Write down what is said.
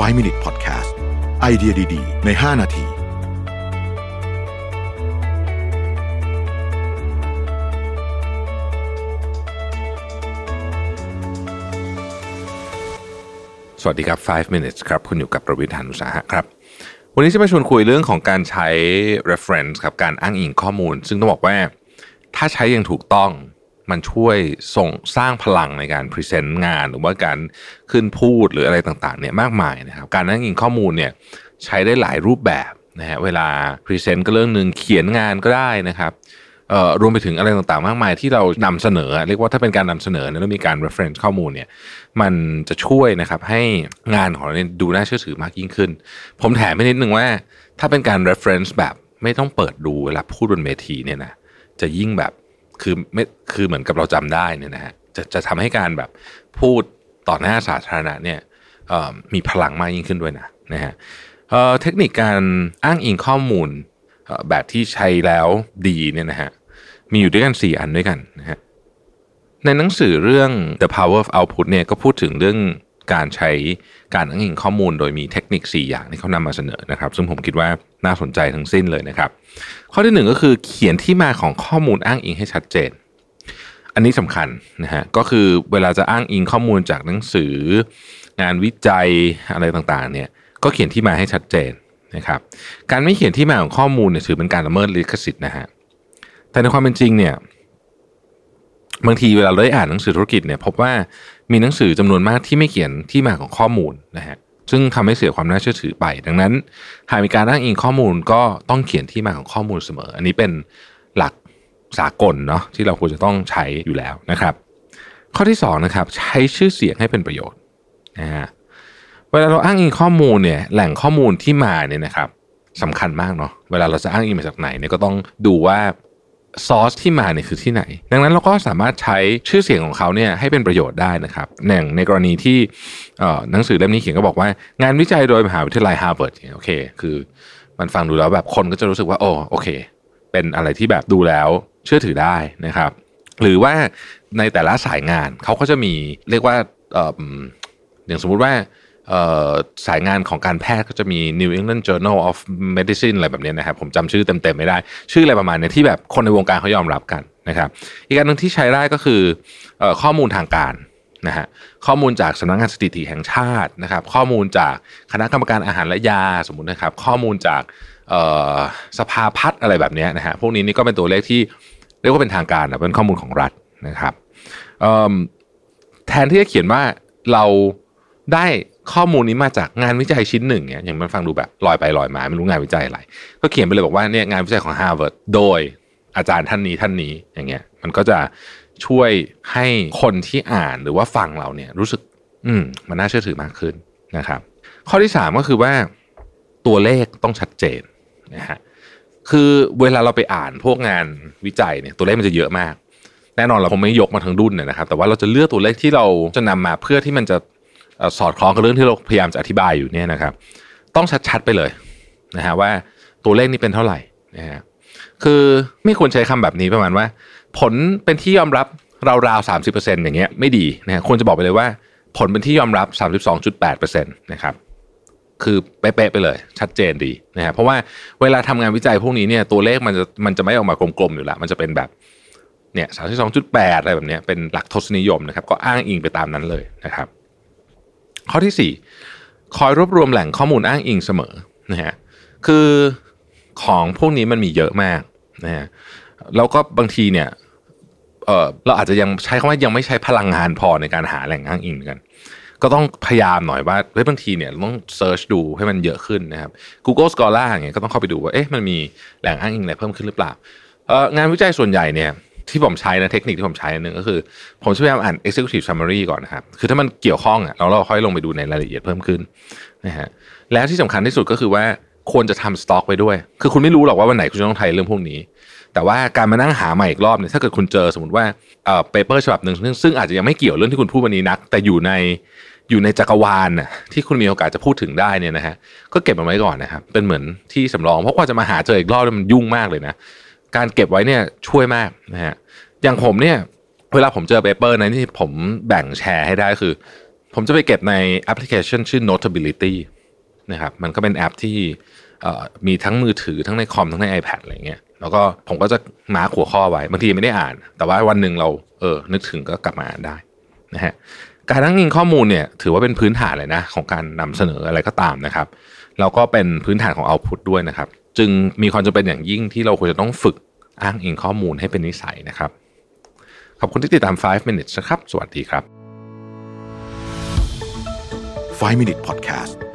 5 Minute Podcast ไอเดียดี ๆ ใน 5 นาทีสวัสดีครับ 5 minutes ครับ คุณอยู่กับประวิทยานุสาหะครับ วันนี้จะมาชวนคุยเรื่องของการใช้ reference ครับ การอ้างอิงข้อมูล ซึ่งต้องบอกว่า ถ้าใช้อย่างถูกต้อง มันช่วยส่งสร้างพลังในการ present งานหรือว่าการขึ้นพูดหรืออะไรต่างๆเนี่ยมากมายนะครับ การอ้างอิงข้อมูลเนี่ยใช้ได้หลายรูปแบบนะฮะเวลา present ก็เรื่องหนึ่งเขียนงานก็ได้นะครับเอ่อรวมไปถึงอะไรต่างๆ มากมายที่เรานำเสนอ เรียกว่าถ้าเป็นการนำเสนอแล้วมีการ reference ข้อมูลเนี่ยมันจะช่วยนะครับให้งานของเราเนี่ยดูน่าเชื่อถือมากยิ่งขึ้น ผมแถมไปนิดนึงว่า ถ้าเป็นการ reference แบบไม่ต้องเปิดดูเวลาพูดบนเวทีเนี่ยนะจะยิ่งแบบ คือไม่คือเหมือนกับเราจำได้เนี่ยนะฮะจะจะทำให้การแบบพูดต่อหน้าสาธารณะเนี่ยมีพลังมากยิ่งขึ้นด้วยนะนะฮะเเทคนิคการอ้างอิงข้อมูลแบบที่ใช้แล้วดีเนี่ยนะฮะมีอยู่ด้วยกัน 4 อันด้วยกันนะฮะในหนังสือเรื่อง The Power of Output เนี่ยก็พูดถึงเรื่อง การใช้การอ้างอิงข้อมูลโดยมีเทคนิค 4 อย่างที่เขานำมาเสนอนะครับ ซึ่งผมคิดว่าน่าสนใจทั้งสิ้นเลยนะครับ ข้อที่หนึ่งก็คือเขียนที่มาของข้อมูลอ้างอิงให้ชัดเจน อันนี้สำคัญนะฮะก็คือเวลาจะอ้างอิงข้อมูลจากหนังสือ งานวิจัยอะไรต่างๆเนี่ยก็เขียนที่มาให้ชัดเจนนะครับ การไม่เขียนที่มาของข้อมูลเนี่ยถือเป็นการละเมิดลิขสิทธิ์นะฮะแต่ในความเป็นจริงเนี่ย บางทีเวลาเราได้อ่านหนังสือธุรกิจเนี่ยพบว่ามีหนังสือจำนวนมากที่ไม่เขียนที่มาของข้อมูลนะฮะซึ่งทำให้เสียความน่าเชื่อถือไป ดังนั้น หากมีการอ้างอิงข้อมูลก็ต้องเขียนที่มาของข้อมูลเสมอ อันนี้เป็นหลักสากลเนาะที่เราควรจะต้องใช้อยู่แล้วนะครับ ข้อที่สองนะครับใช้ชื่อเสียงให้เป็นประโยชน์นะฮะเวลาเราอ้างอิงข้อมูลเนี่ยแหล่งข้อมูลที่มาเนี่ยนะครับสำคัญมากเนาะเวลาเราจะอ้างอิงมาจากไหนเนี่ยก็ต้องดูว่า ซอสที่มาเนี่ยคือที่ไหน ดังนั้นเราก็สามารถใช้ชื่อเสียงของเขาเนี่ยให้เป็นประโยชน์ได้นะครับอย่างในกรณีที่หนังสือเล่มนี้เขียนก็บอกว่างานวิจัยโดยมหาวิทยาลัยฮาร์วาร์ดโอเค คือมันฟังดูแล้วแบบคนก็จะรู้สึกว่าโอ้โอเค เป็นอะไรที่แบบดูแล้วเชื่อถือได้นะครับ หรือว่าในแต่ละสายงานเขาก็จะมีเรียกว่าอออย่างสมมุติว่า สายงานของการแพทย์ก็จะมี New England Journal of Medicine อะไรแบบนี้นะครับผมจำชื่อเต็มๆไม่ได้ ชื่ออะไรประมาณเนี้ยที่แบบคนในวงการเขายอมรับกันนะครับ อีกอันหนึ่งที่ใช้ได้ก็คือข้อมูลทางการนะฮะข้อมูลจากสำนักงานสถิติแห่งชาตินะครับ ข้อมูลจากคณะกรรมการอาหารและยาสมมตินะครับ ข้อมูลจากสภาพัฒน์อะไรแบบนี้นะฮะพวกนี้นี่ก็เป็นตัวเลขที่เรียกว่าเป็นทางการนะเป็นข้อมูลของรัฐนะครับแทนที่จะเขียนว่าเราได้ ข้อมูลนี้มาจากงานวิจัยชิ้นหนึ่งเนี่ยอย่างมันฟังดูแบบลอยไปลอยมาไม่รู้งานวิจัยอะไร ก็เขียนไปเลยบอกว่าเนี่ยงานวิจัยของ Harvard โดยอาจารย์ท่านนี้ท่านนี้อย่างเงี้ย มันก็จะช่วยให้คนที่อ่านหรือว่าฟังเราเนี่ยรู้สึก อืม มันน่าเชื่อถือมากขึ้นนะครับ ข้อที่สามก็คือว่าตัวเลขต้องชัดเจนนะฮะคือเวลาเราไปอ่านพวกงานวิจัยเนี่ยตัวเลขมันจะเยอะมาก แน่นอนเราคงไม่ยกมาทั้งดุนเนี่ยนะครับ แต่ว่าเราจะเลือกตัวเลขที่เราจะนำมาเพื่อที่มันจะ สอดคล้องกับเรื่องที่เราพยายามจะอธิบายอยู่เนี่ยนะครับ ต้องชัดๆไปเลยนะฮะว่าตัวเลขนี้เป็นเท่าไหร่นะฮะคือไม่ควรใช้คำแบบนี้ประมาณว่า ผลเป็นที่ยอมรับราวๆสามสิบเปอร์เซ็นต์อย่างเงี้ยไม่ดีนะฮะควรจะบอกไปเลยว่า ผลเป็นที่ยอมรับสามสิบสองจุดแปดเปอร์เซ็นต์นะครับคือเป๊ะๆไปเลยชัดเจนดีนะฮะเพราะว่าเวลาทำงานวิจัยพวกนี้เนี่ยตัวเลขมันจะมันจะไม่ออกมากลมๆอยู่ล้วมันจะเป็นแบบเนี่ยสามสิบสองจุดแปดอะไรแบบเนี้ยเป็นหลักทศนิยมนะครับ ก็อ้างอิงไปตามนั้นเลยนะครับ ข้อที่สี่คอยรวบรวมแหล่งข้อมูลอ้างอิงเสมอนะฮะคือของพวกนี้มันมีเยอะมากนะฮะแล้วก็บางทีเนี่ยเเราอาจจะยังใช้คำว่ายังไม่ใช้พลังงานพอในการหาแหล่งอ้างอิงกัน ก็ต้องพยายามหน่อยว่าเฮ้ยบางทีเนี่ยต้องเซิร์ชดูให้มันเยอะขึ้นนะครับ Google Scholar อย่างเงี้ยก็ต้องเข้าไปดูว่าเอ๊ะมันมีแหล่งอ้างอิงอะไรเพิ่มขึ้นหรือเปล่างานวิจัยส่วนใหญ่เนี่ย ที่ผมใช้นะเทคนิคที่ผมใช้อันหนึ่งก็คือ ผมจะพยายามอ่าน executive summary ก่อนนะครับ คือถ้ามันเกี่ยวข้องอะเราเราค่อยลงไปดูในรายละเอียดเพิ่มขึ้นนะฮะแล้วที่สำคัญที่สุดก็คือว่าควรจะทำสต็อกไว้ด้วย คือคุณไม่รู้หรอกว่าวันไหนคุณจะต้องใช้เรื่องพวกนี้ แต่ว่าการมานั่งหาใหม่อีกรอบเนี่ยถ้าเกิดคุณเจอสมมติว่าเอ่อ paper ฉบับหนึ่งซึ่งซึ่งอาจจะยังไม่เกี่ยวเรื่องที่คุณพูดวันนี้นัก แต่อยู่ในอยู่ในจักรวาลน่ะที่คุณมีโอกาสจะพูดถึงได้เนี่ยนะฮะก็เก็บมันไว้ก่อนนะครับเป็นเหมือนที่สำรองเพราะกว่าจะมาหาเจออีกรอบมันยุ่งมากเลยนะ การเก็บไว้เนี่ยช่วยมากนะฮะอย่างผมเนี่ยเวลาผมเจอ paper นะที่ผมแบ่งแชร์ให้ได้คือ ผมจะไปเก็บในแอปพลิเคชันชื่อ Notability นะครับมันก็เป็นแอปที่มีทั้งมือถือทั้งในคอมทั้งใน iPad อะไรเงี้ยแล้วก็ผมก็จะมาหัวข้อไว้บางทีไม่ได้อ่าน แต่ว่าวันหนึ่งเราเออนึกถึงก็กลับมาอ่านได้นะฮะการอ้างอิงข้อมูลเนี่ยถือว่าเป็นพื้นฐานเลยนะของการนำเสนออะไรก็ตามนะครับแล้วก็เป็นพื้นฐานของเอาพุตด้วยนะครับ จึงมีความจำเป็นอย่างยิ่งที่เราควรจะต้องฝึกอ้างอิงข้อมูลให้เป็นนิสัยนะครับ ขอบคุณที่ติดตาม 5 minutes นะครับ สวัสดีครับ 5 Minute Podcast